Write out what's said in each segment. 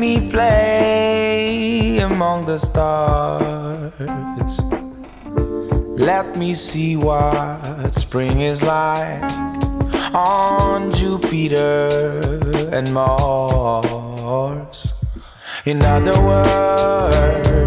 me play among the stars. Let me see what spring is like on Jupiter and Mars. In other words,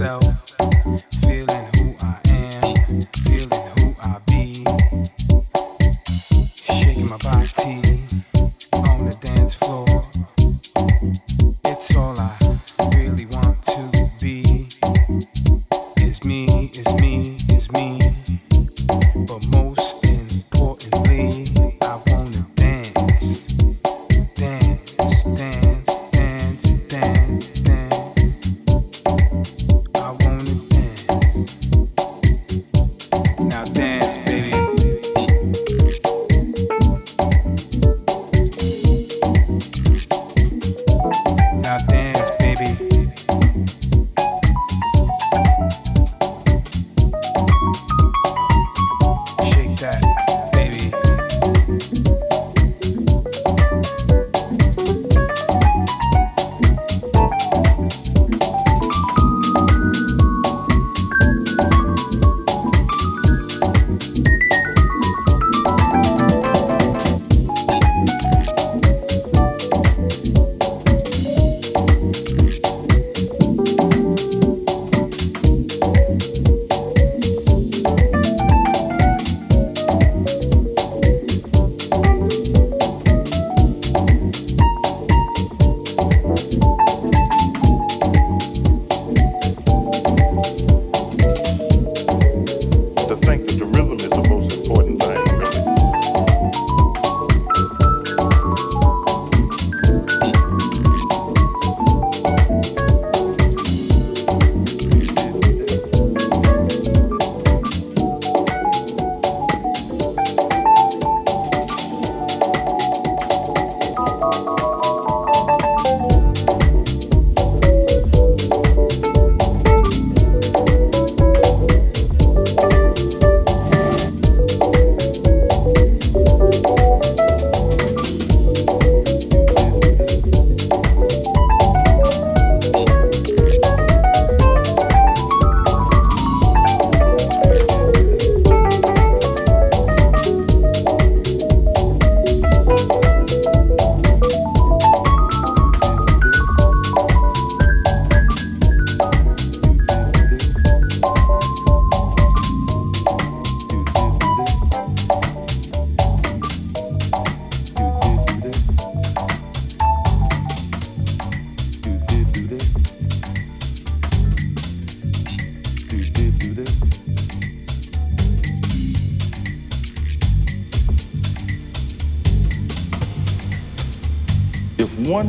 myself.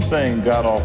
Thing got off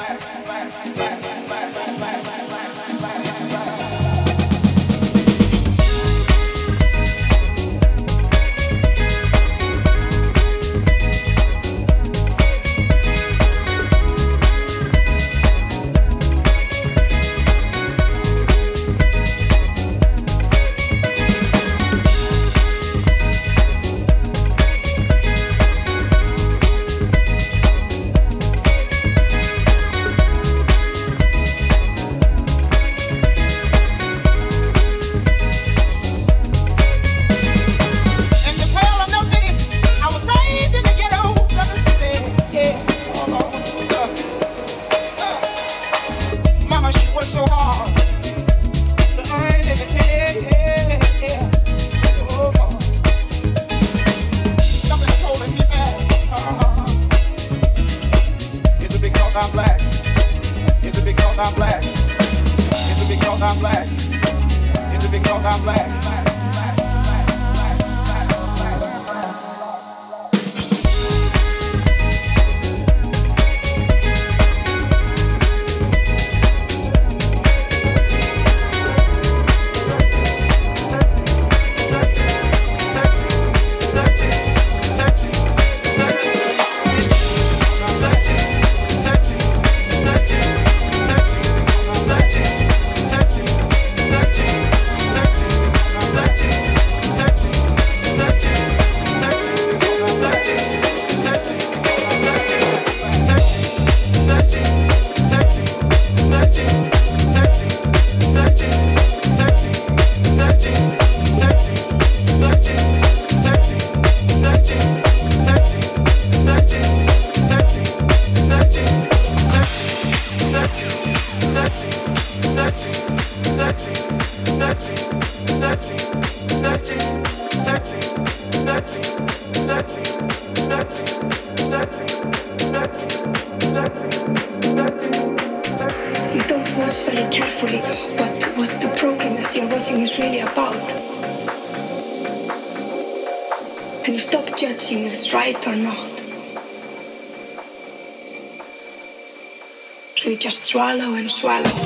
clap, clap, clap. Swallow and swallow.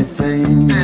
Anything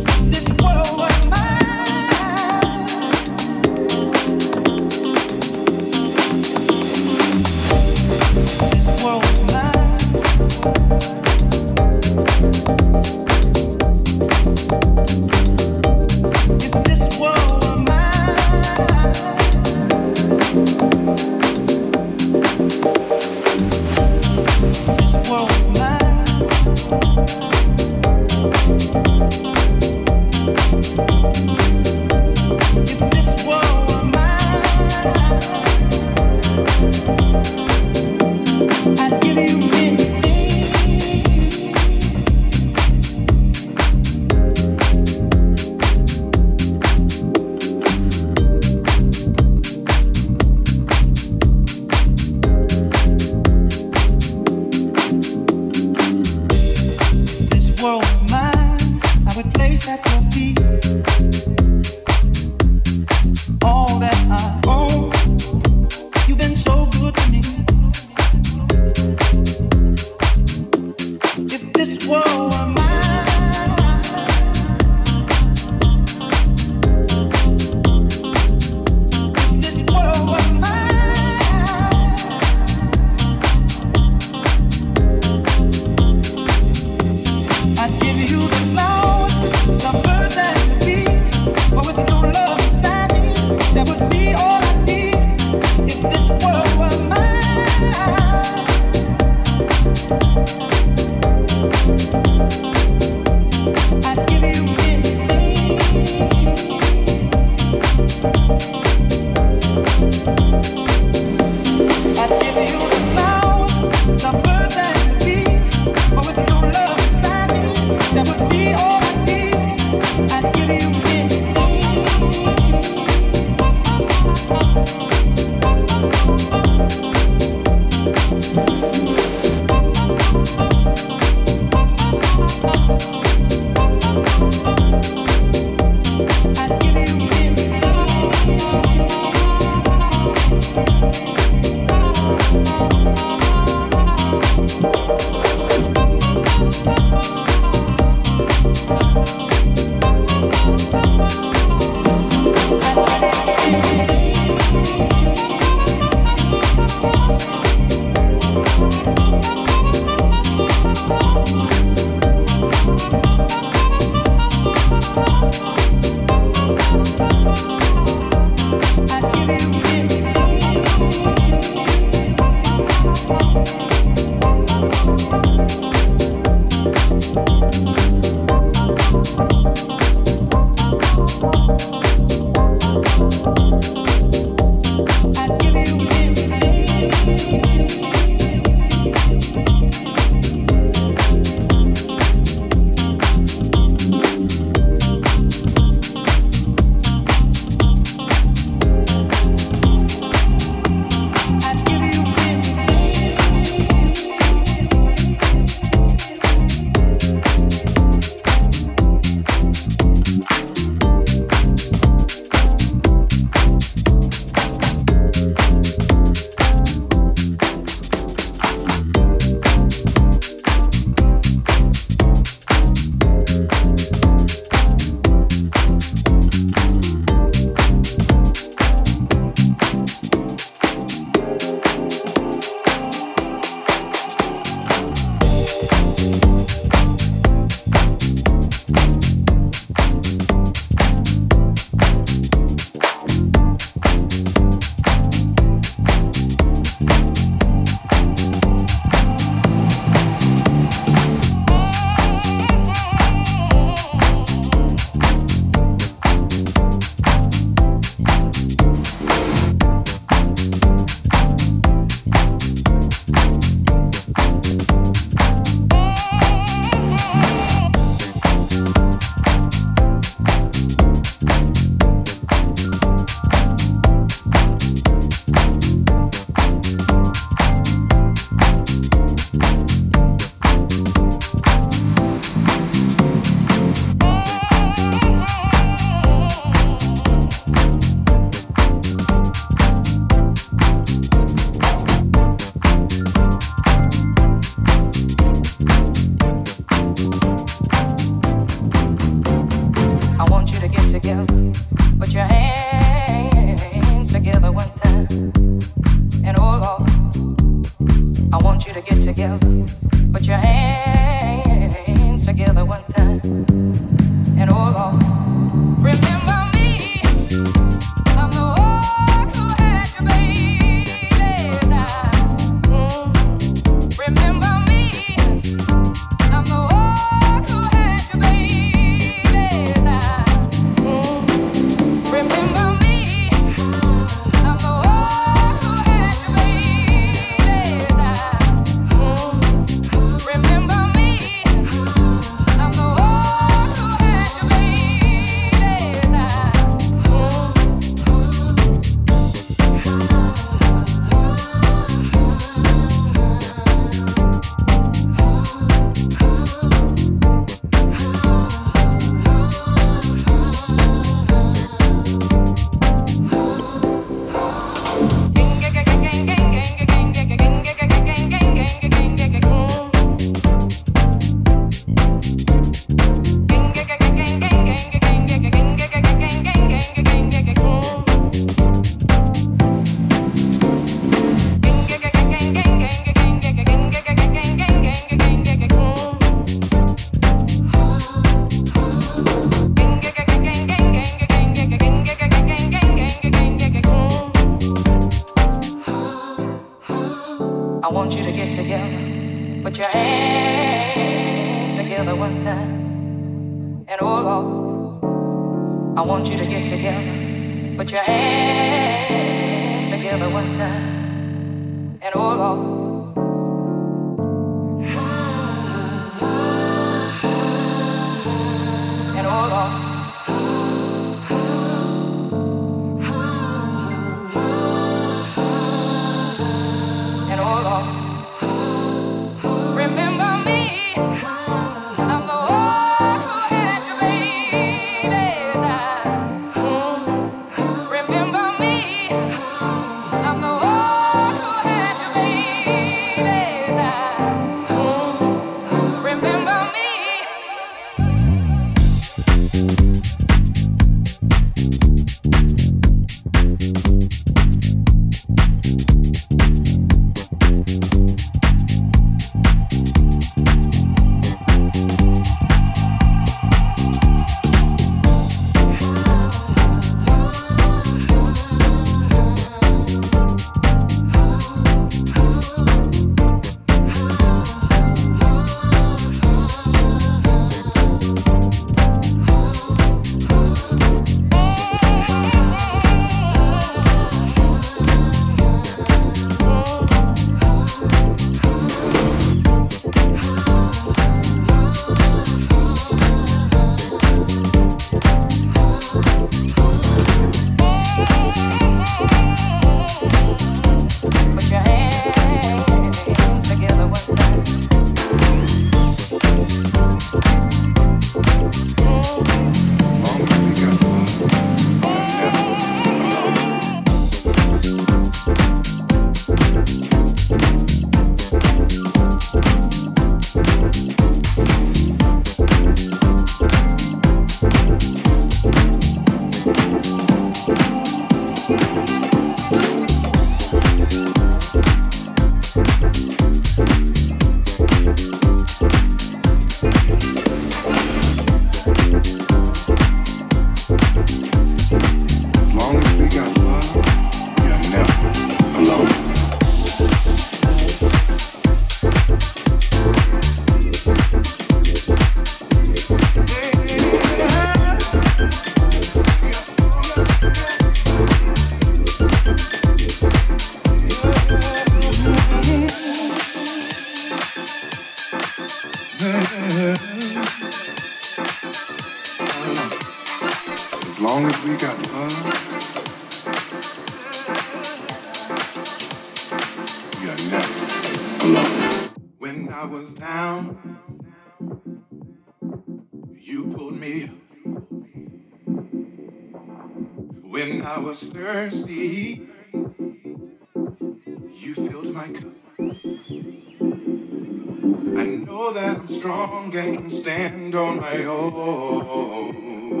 on my own.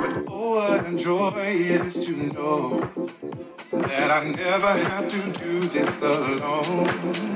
But oh, what a joy it is to know that I never have to do this alone.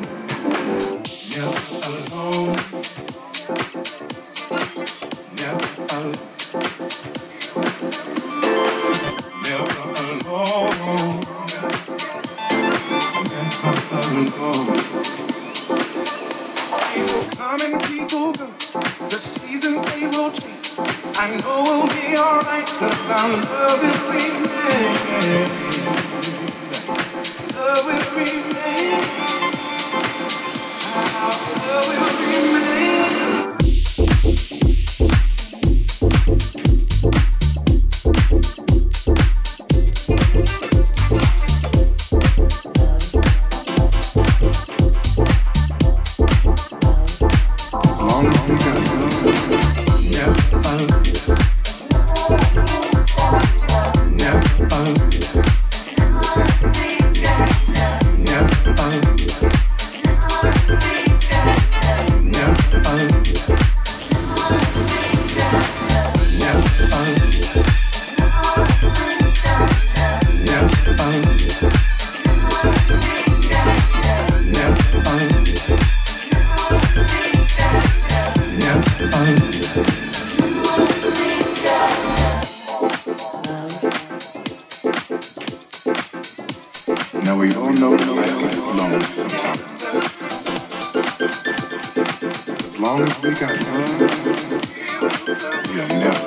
As long as we got love, we are never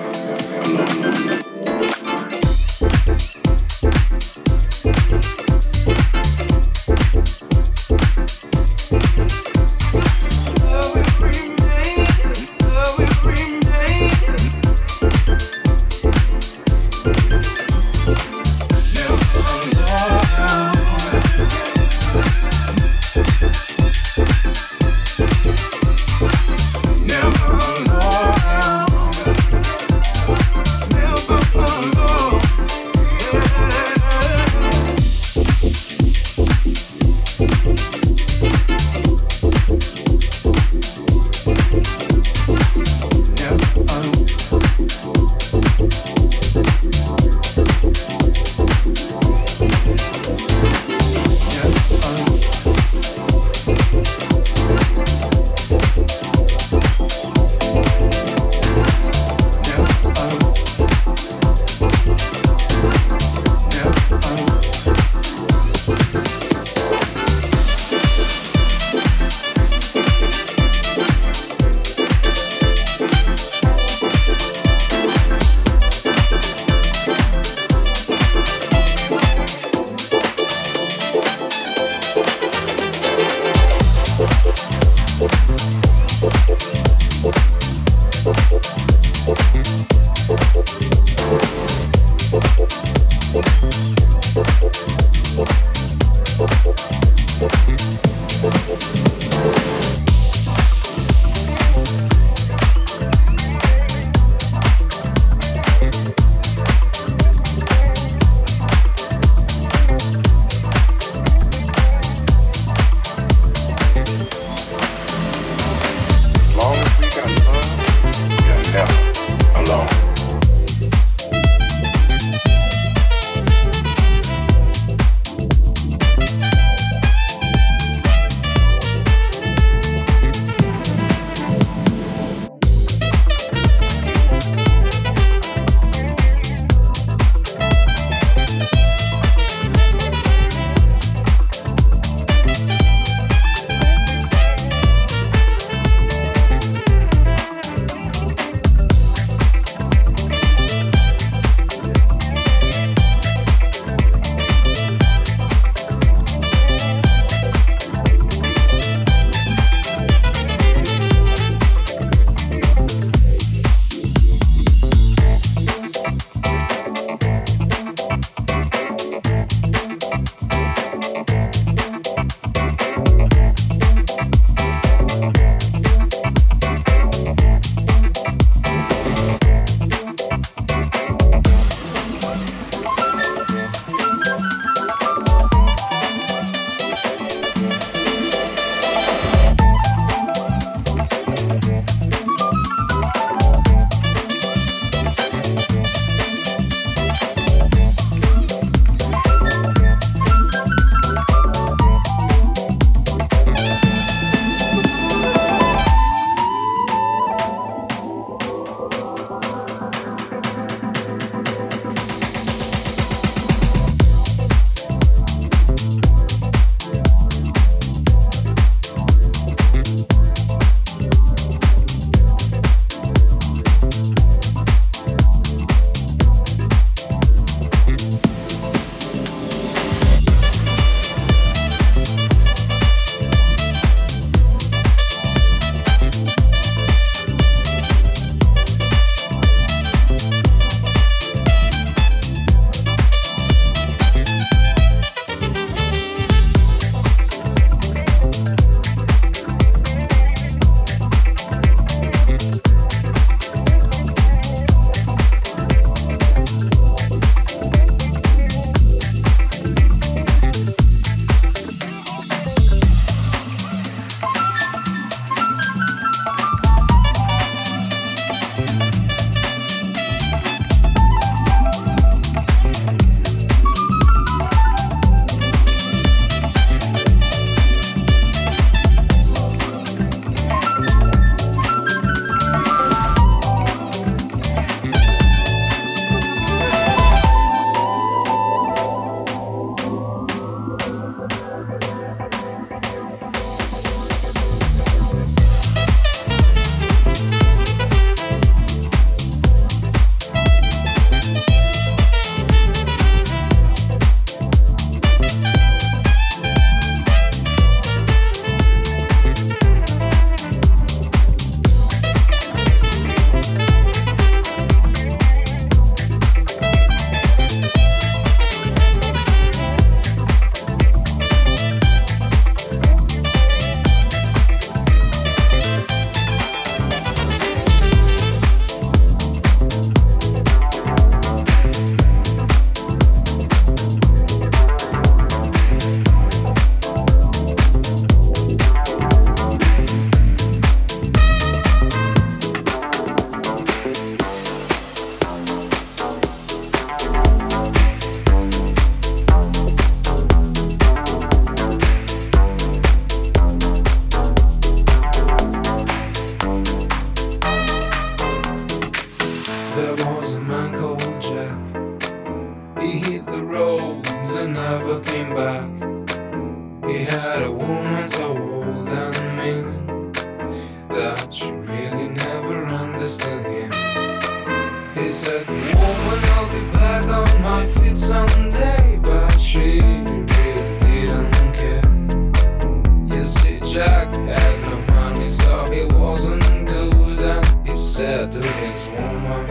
Said to this woman.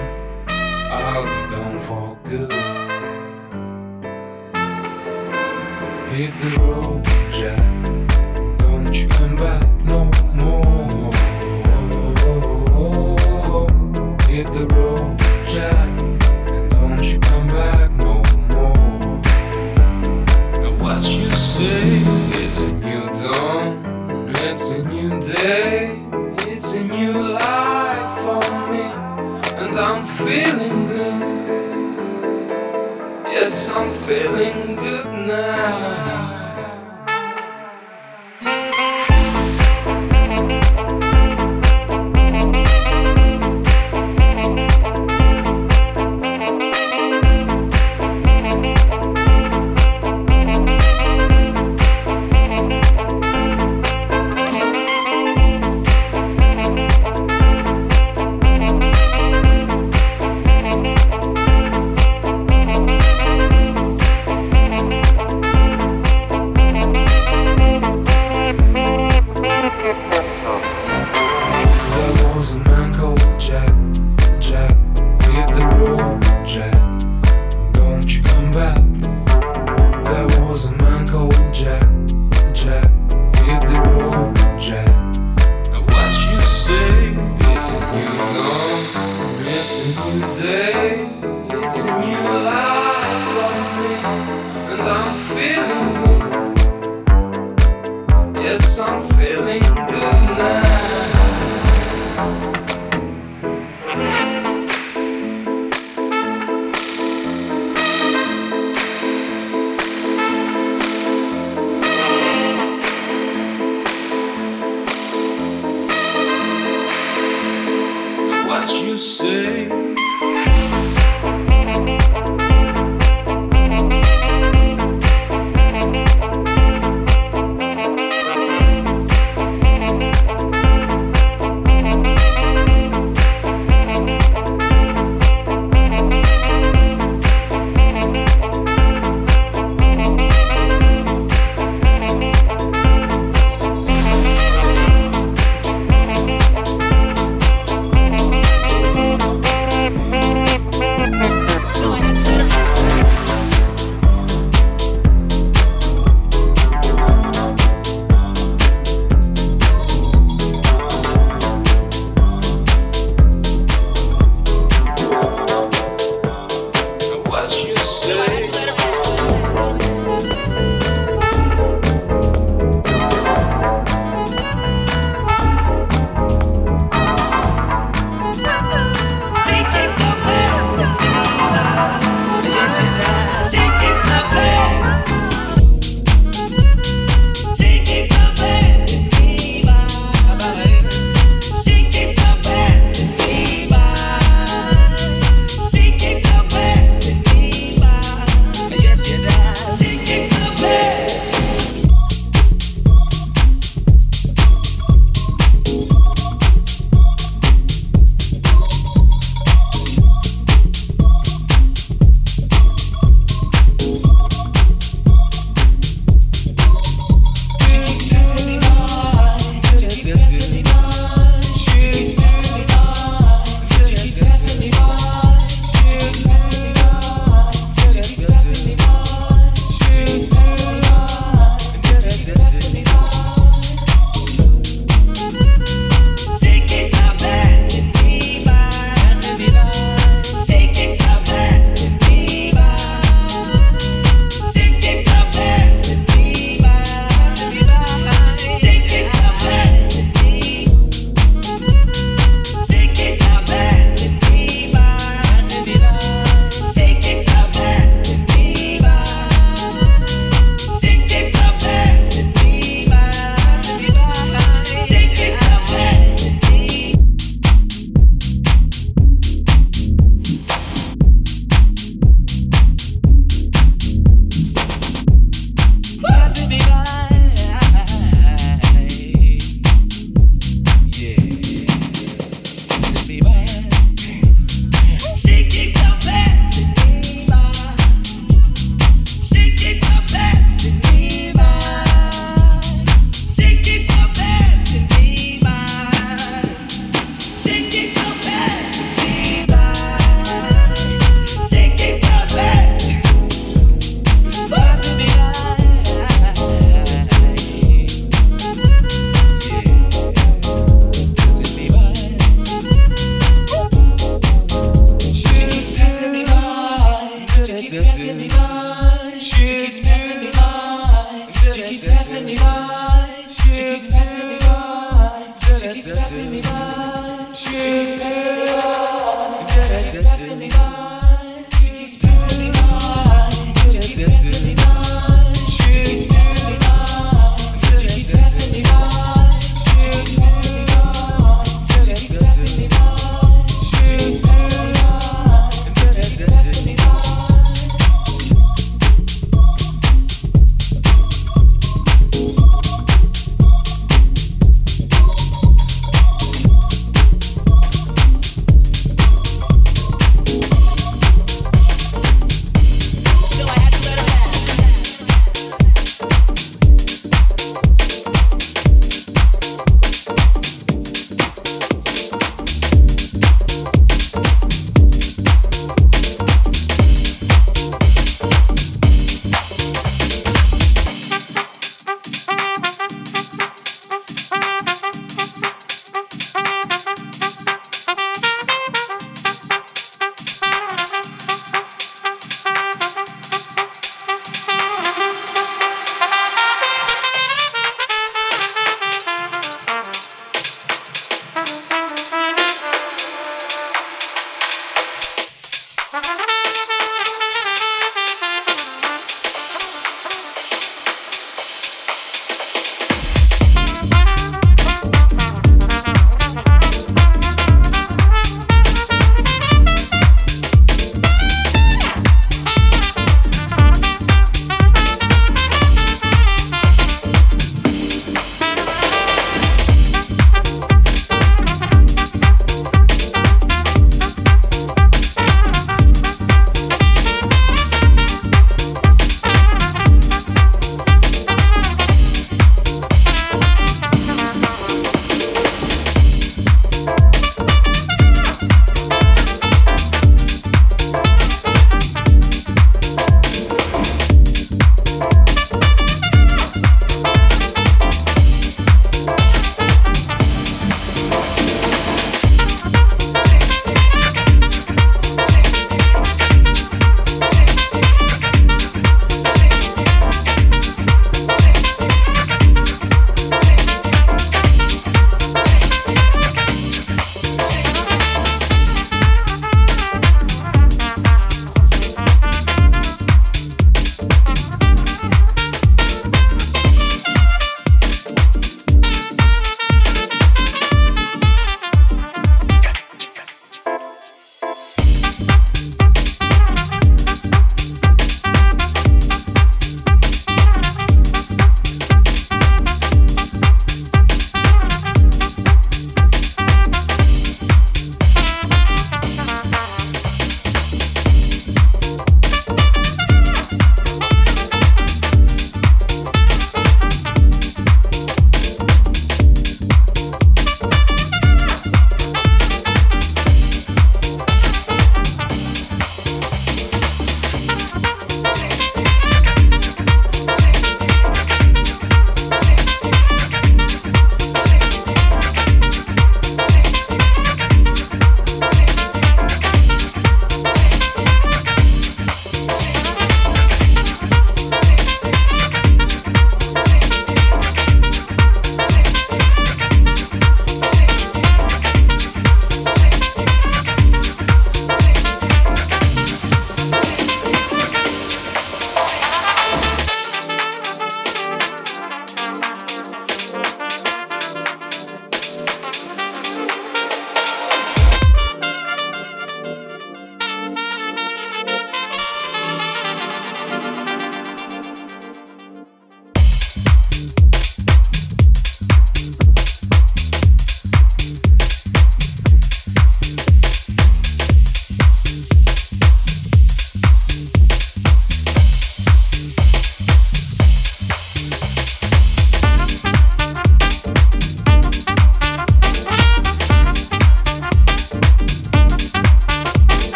I'll be gone for good. Hit the road, Jack. Don't you come back no more. Hit the road.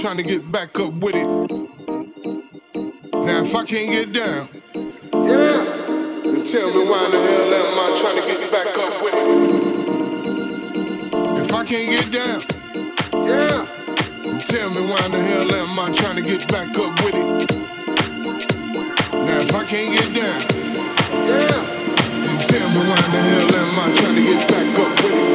trying to get back up with it. Now, if I can't get down, yeah, then tell me why the hell am I trying to get back up with it? If I can't get down, yeah, then tell me why the hell am I trying to get back up with it? Now, if I can't get down, yeah, then tell me why the hell am I trying to get back up with it?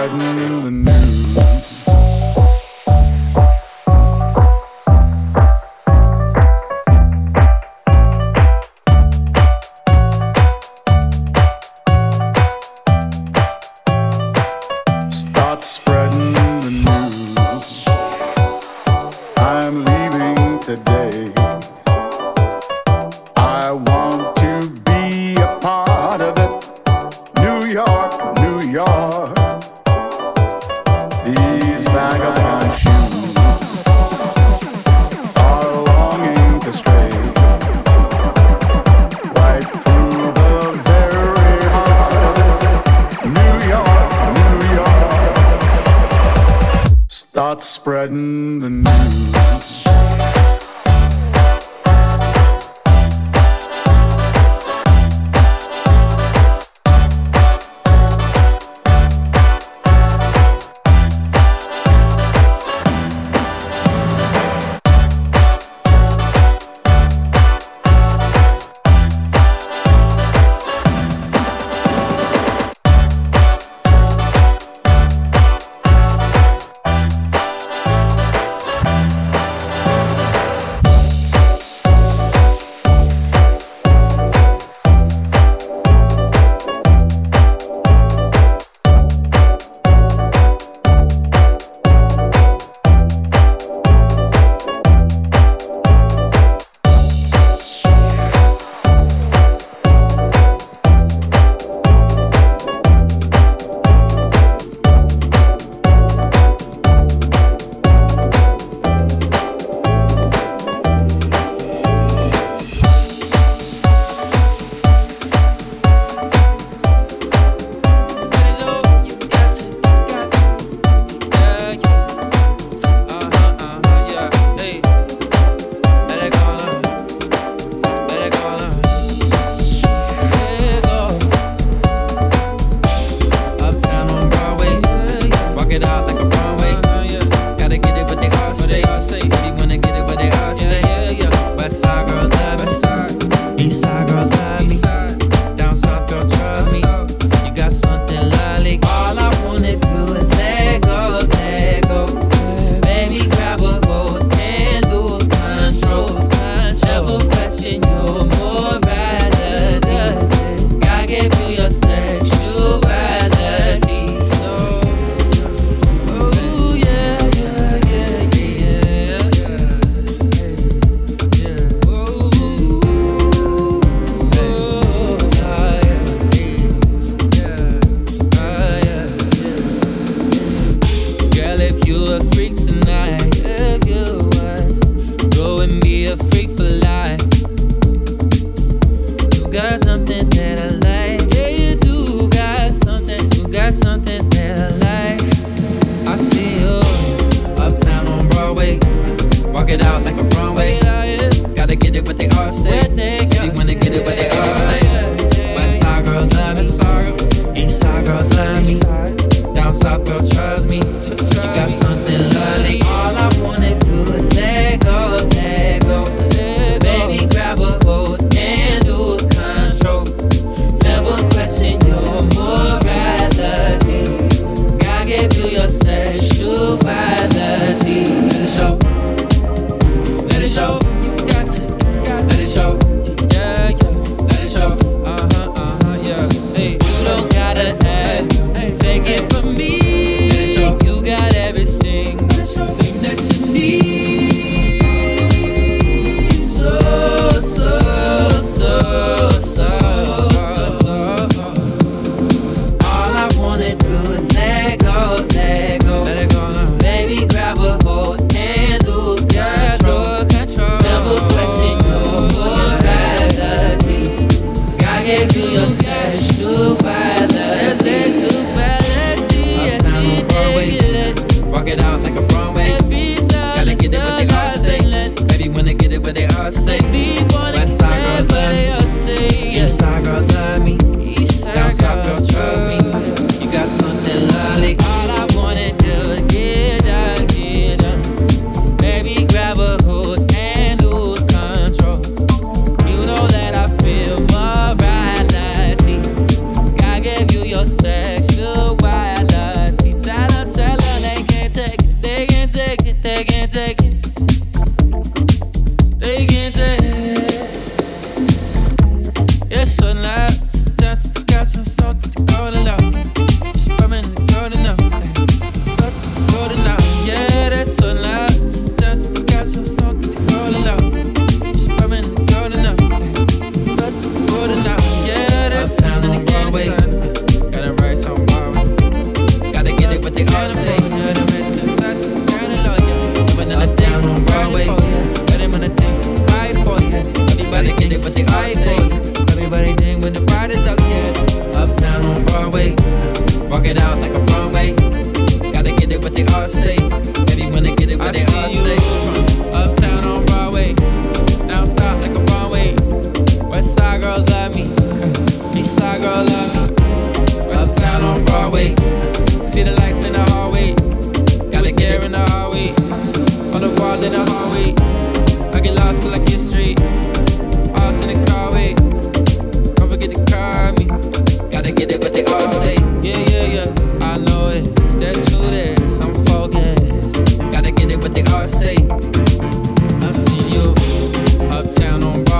riding the me.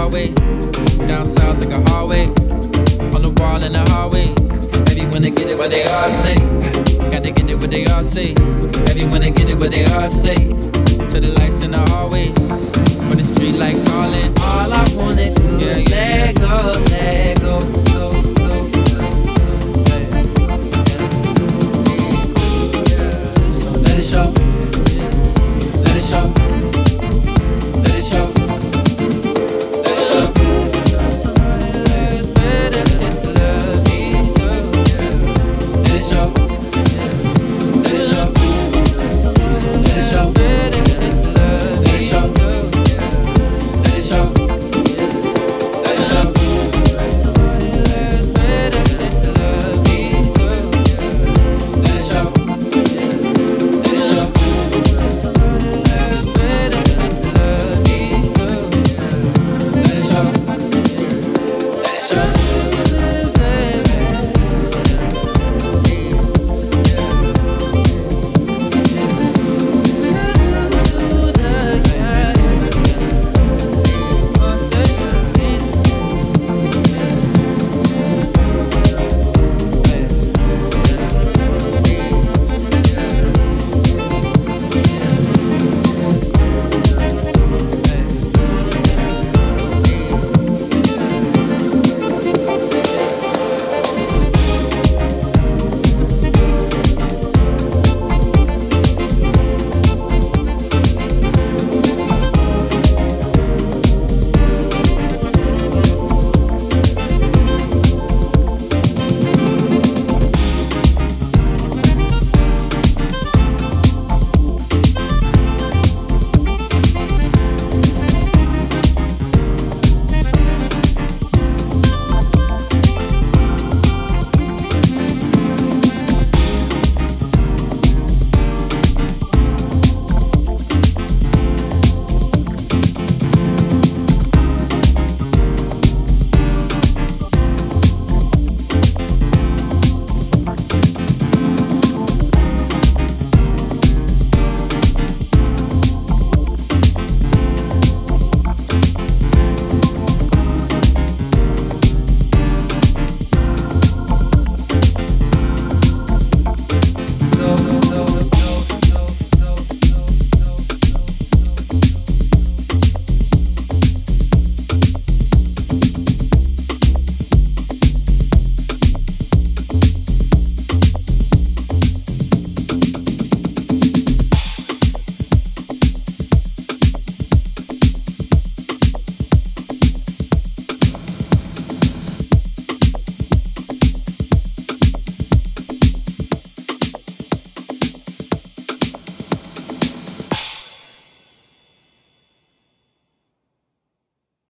hallway. Down south like a hallway. On the wall in the hallway. Maybe when they get it what they all say. Got to get it what they all say. Everyone get it what they all say. To the lights in the hallway. For the street like calling. All I wanna do yeah, is yeah. let go, let go.